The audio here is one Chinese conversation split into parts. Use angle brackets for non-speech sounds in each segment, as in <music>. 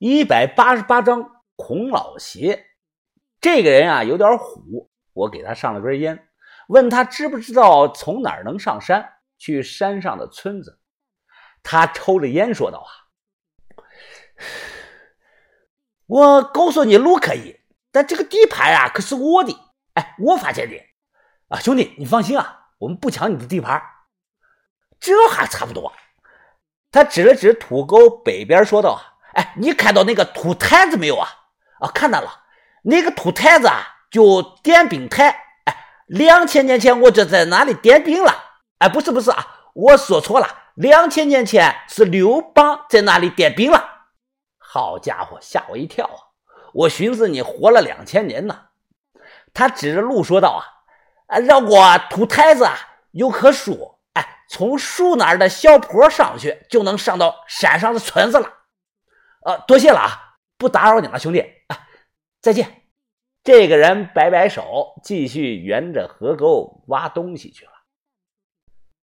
一百八十八章孔老邪。这个人啊有点虎，我给他上了根烟，问他知不知道从哪儿能上山去山上的村子。他抽着烟说道：“啊，我告诉你路可以，但这个地盘啊可是我的。哎，我发现的啊，兄弟，你放心啊，我们不抢你的地盘。这还差不多。”他指了指土沟北边，说道：“啊，哎，你看到那个土台子没有啊？啊，看到了，那个土台子啊，就点兵台。哎，两千年前我就在那里点兵了。哎，不是不是啊，我说错了，两千年前是刘邦在那里点兵了。好家伙，吓我一跳啊！我寻思你活了两千年呢。”他指着路说道：“啊，啊，绕过土台子啊，有棵树。”哎从树那儿的小坡上去，就能上到山上的村子了。呃，多谢了啊，不打扰你了，兄弟啊，再见。这个人摆摆手，继续沿着河沟挖东西去了。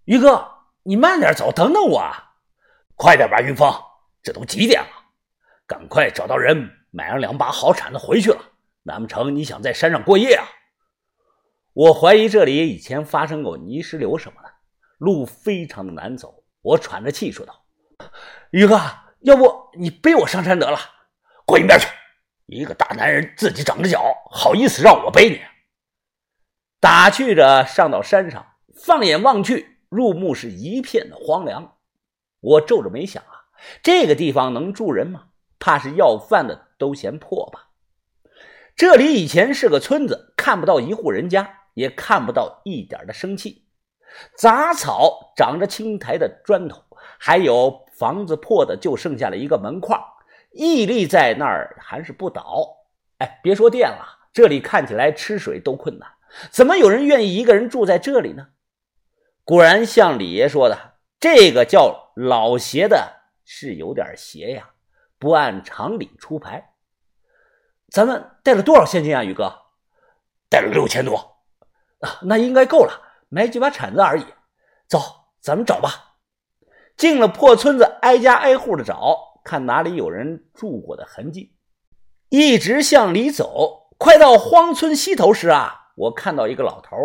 于哥，你慢点走，等等我。快点吧，云峰，这都几点了？赶快找到人，买上两把好铲子回去了。难不成你想在山上过夜啊？我怀疑这里以前发生过泥石流什么的。路非常的难走，我喘着气说道：“ <laughs> 于哥，要不你背我上山得了？滚一边去！一个大男人自己长着脚，好意思让我背你？”打趣着上到山上，放眼望去，入目是一片的荒凉。我皱着眉想啊，这个地方能住人吗？怕是要饭的都嫌破吧。这里以前是个村子，看不到一户人家，也看不到一点的生气。杂草长着青苔的砖头，还有房子破的就剩下了一个门框，屹立在那儿还是不倒。哎，别说电了，这里看起来吃水都困难，怎么有人愿意一个人住在这里呢？果然像李爷说的，这个叫老邪的是有点邪呀，不按常理出牌。咱们带了多少现金啊，宇哥？带了六千多啊，那应该够了。买几把铲子而已，走，咱们找吧。进了破村子，挨家挨户的找，看哪里有人住过的痕迹。一直向里走，快到荒村西头时啊，我看到一个老头。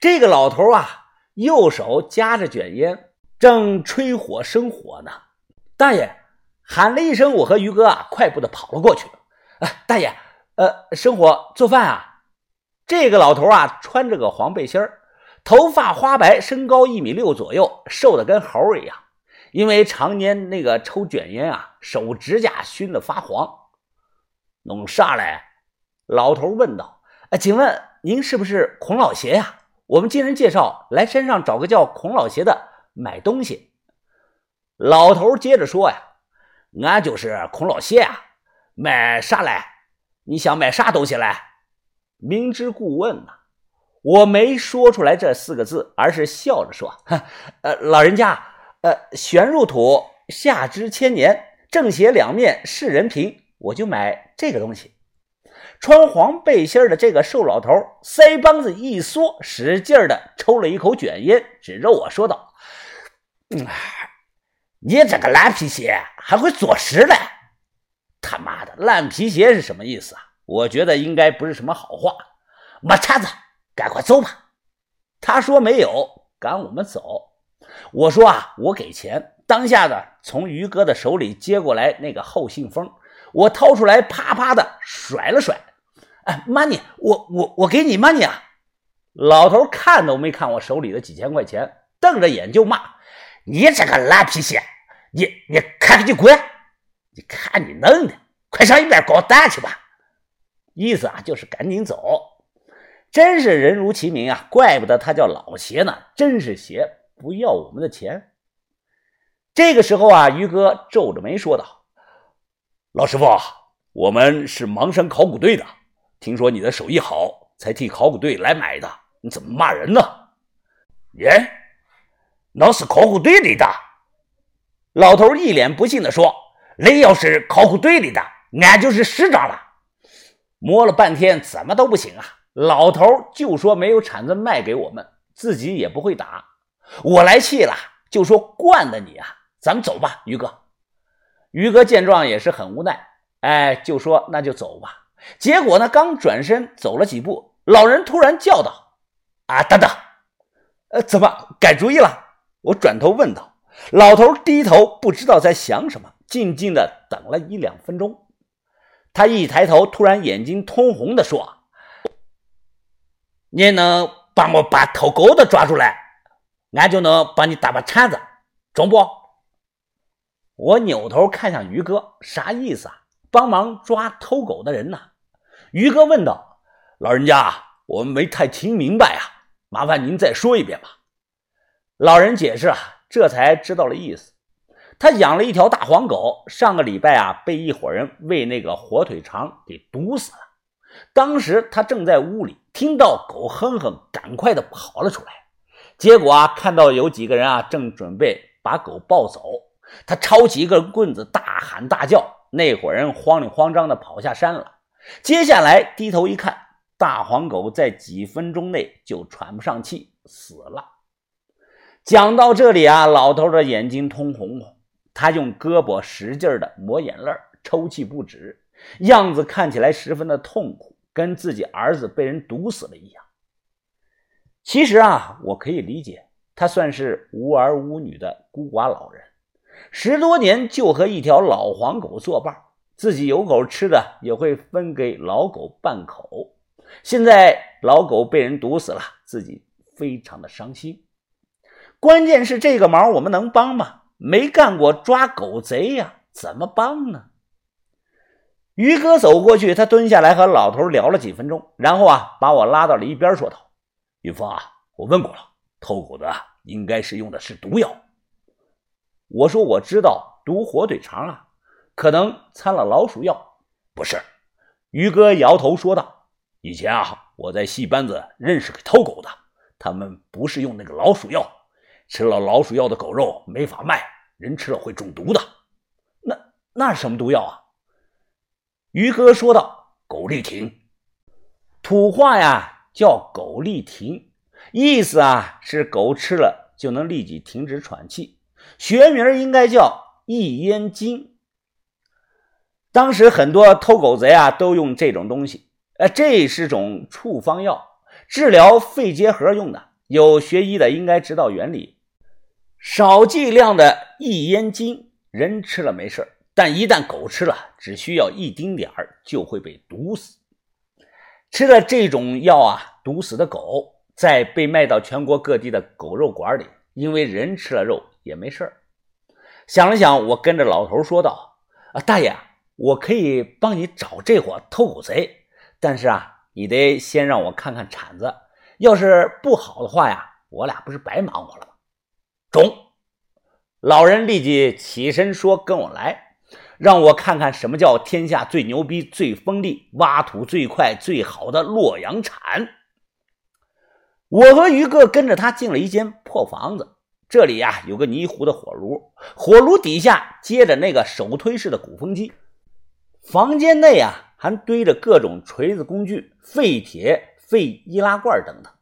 这个老头啊，右手夹着卷烟，正吹火生火呢。大爷喊了一声，我和于哥啊，快步的跑了过去。啊，大爷，呃，生火做饭啊。这个老头啊，穿着个黄背心。头发花白，身高一米六左右，瘦的跟猴一样。因为常年那个抽卷烟啊，手指甲熏得发黄。弄啥来？老头问道。哎，请问您是不是孔老邪呀？我们经人介绍来山上找个叫孔老邪的买东西。老头接着说呀：“俺就是孔老邪啊，买啥来？你想买啥东西来？明知故问呐。”我没说出来这四个字，而是笑着说：“呃，老人家，呃，玄入土，下知千年，正邪两面是人品，我就买这个东西。”穿黄背心的这个瘦老头腮帮子一缩，使劲的抽了一口卷烟，指着我说道：“你这个烂皮鞋还会作诗嘞！他妈的，烂皮鞋是什么意思啊？我觉得应该不是什么好话。没叉子。”赶快走吧！他说没有，赶我们走。我说啊，我给钱。当下的从于哥的手里接过来那个厚信封，我掏出来，啪啪的甩了甩。哎，money，我我我给你 money 啊！老头看都没看我手里的几千块钱，瞪着眼就骂：“你这个烂皮鞋，你你看你滚！你看你弄的，快上一边搞蛋去吧！”意思啊，就是赶紧走。真是人如其名啊，怪不得他叫老邪呢。真是邪，不要我们的钱。这个时候啊，于哥皱着眉说道：“老师傅，我们是芒山考古队的，听说你的手艺好，才替考古队来买的。你怎么骂人呢？”耶，那是考古队里的。老头一脸不信的说：“那要是考古队里的，俺就是师长了。”摸了半天，怎么都不行啊。老头就说没有铲子卖给我们，自己也不会打。我来气了，就说惯的你啊！咱们走吧，于哥。于哥见状也是很无奈，哎，就说那就走吧。结果呢，刚转身走了几步，老人突然叫道：“啊，等等！呃，怎么改主意了？”我转头问道。老头低头，不知道在想什么，静静的等了一两分钟。他一抬头，突然眼睛通红的说：“你能帮我把偷狗的抓出来，俺就能帮你打把铲子，中不？”我扭头看向于哥，啥意思啊？帮忙抓偷狗的人呢？于哥问道：“老人家，我们没太听明白啊，麻烦您再说一遍吧。”老人解释啊，这才知道了意思。他养了一条大黄狗，上个礼拜啊，被一伙人为那个火腿肠给毒死了。当时他正在屋里，听到狗哼哼，赶快的跑了出来。结果啊，看到有几个人啊，正准备把狗抱走，他抄起一根棍子，大喊大叫，那伙人慌里慌张的跑下山了。接下来低头一看，大黄狗在几分钟内就喘不上气死了。讲到这里啊，老头的眼睛通红，他用胳膊使劲的抹眼泪，抽泣不止，样子看起来十分的痛苦，跟自己儿子被人毒死了一样。其实啊，我可以理解，他算是无儿无女的孤寡老人，十多年就和一条老黄狗作伴。自己有狗吃的，也会分给老狗半口。现在老狗被人毒死了，自己非常的伤心。关键是这个忙我们能帮吗？没干过抓狗贼呀，怎么帮呢？于哥走过去，他蹲下来和老头聊了几分钟，然后啊，把我拉到了一边，说道：“云峰啊，我问过了，偷狗的应该是用的是毒药。”我说：“我知道毒火腿肠啊。”可能掺了老鼠药，不是？于哥摇头说道：“以前啊，我在戏班子认识个偷狗的，他们不是用那个老鼠药，吃了老鼠药的狗肉没法卖，人吃了会中毒的。那那是什么毒药啊？”于哥说道：“狗力停，土话呀叫狗力停，意思啊是狗吃了就能立即停止喘气，学名应该叫益烟精。”当时很多偷狗贼啊都用这种东西，呃，这是种处方药，治疗肺结核用的。有学医的应该知道原理。少剂量的异烟精，人吃了没事但一旦狗吃了，只需要一丁点就会被毒死。吃了这种药啊，毒死的狗在被卖到全国各地的狗肉馆里，因为人吃了肉也没事想了想，我跟着老头说道：“啊，大爷。”我可以帮你找这伙偷狗贼，但是啊，你得先让我看看铲子。要是不好的话呀，我俩不是白忙活了吗？中！老人立即起身说：“跟我来，让我看看什么叫天下最牛逼、最锋利、挖土最快、最好的洛阳铲。”我和于哥跟着他进了一间破房子，这里呀有个泥糊的火炉，火炉底下接着那个手推式的鼓风机。房间内啊，还堆着各种锤子工具、废铁、废易拉罐等等。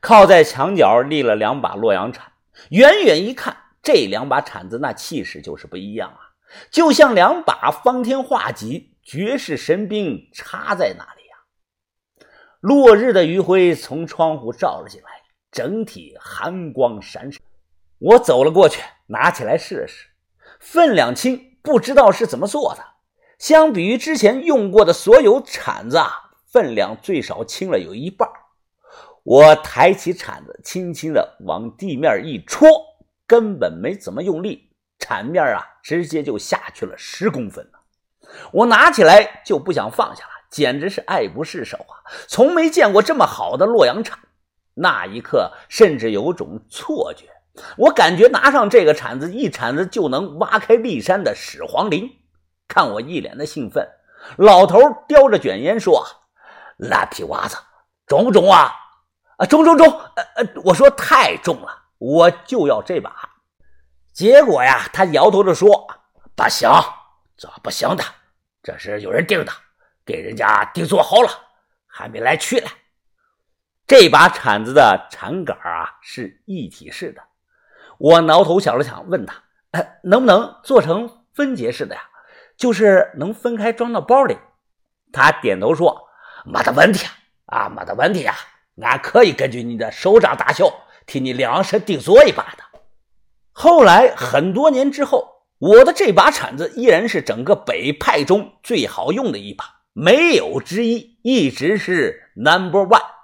靠在墙角立了两把洛阳铲，远远一看，这两把铲子那气势就是不一样啊，就像两把方天画戟绝世神兵插在那里呀。落日的余晖从窗户照了进来，整体寒光闪闪。我走了过去，拿起来试试，分量轻，不知道是怎么做的。相比于之前用过的所有铲子啊，分量最少轻了有一半。我抬起铲子，轻轻的往地面一戳，根本没怎么用力，铲面啊直接就下去了十公分呢。我拿起来就不想放下了，简直是爱不释手啊！从没见过这么好的洛阳铲，那一刻甚至有种错觉，我感觉拿上这个铲子，一铲子就能挖开骊山的始皇陵。看我一脸的兴奋，老头叼着卷烟说：“烂皮娃子，中不中啊？啊，中中中！呃呃，我说太重了，我就要这把。结果呀，他摇头着说：不行，这不行的，这是有人订的，给人家定做好了，还没来取呢。这把铲子的铲杆啊是一体式的。我挠头想了想，问他：能不能做成分节式的呀？”就是能分开装到包里。他点头说：“没得问题啊，没得问题啊，俺可以根据你的手掌大小替你量身定做一把的。”后来很多年之后，我的这把铲子依然是整个北派中最好用的一把，没有之一，一直是 Number One。